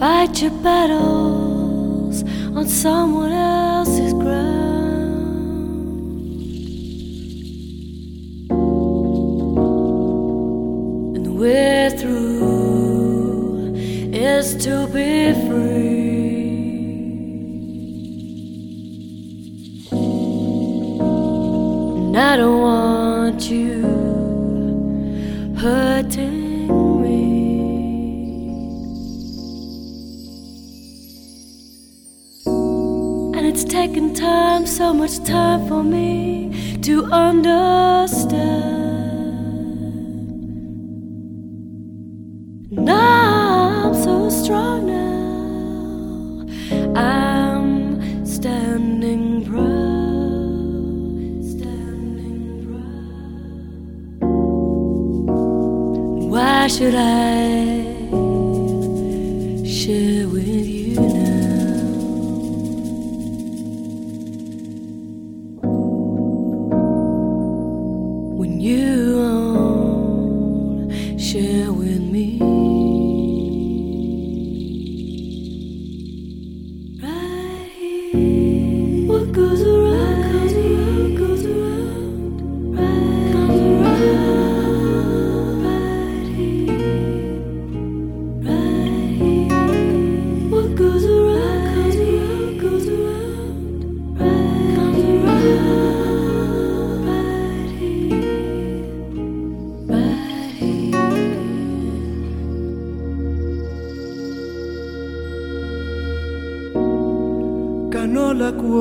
Fight your battles on someone else's ground.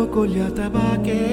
collata va que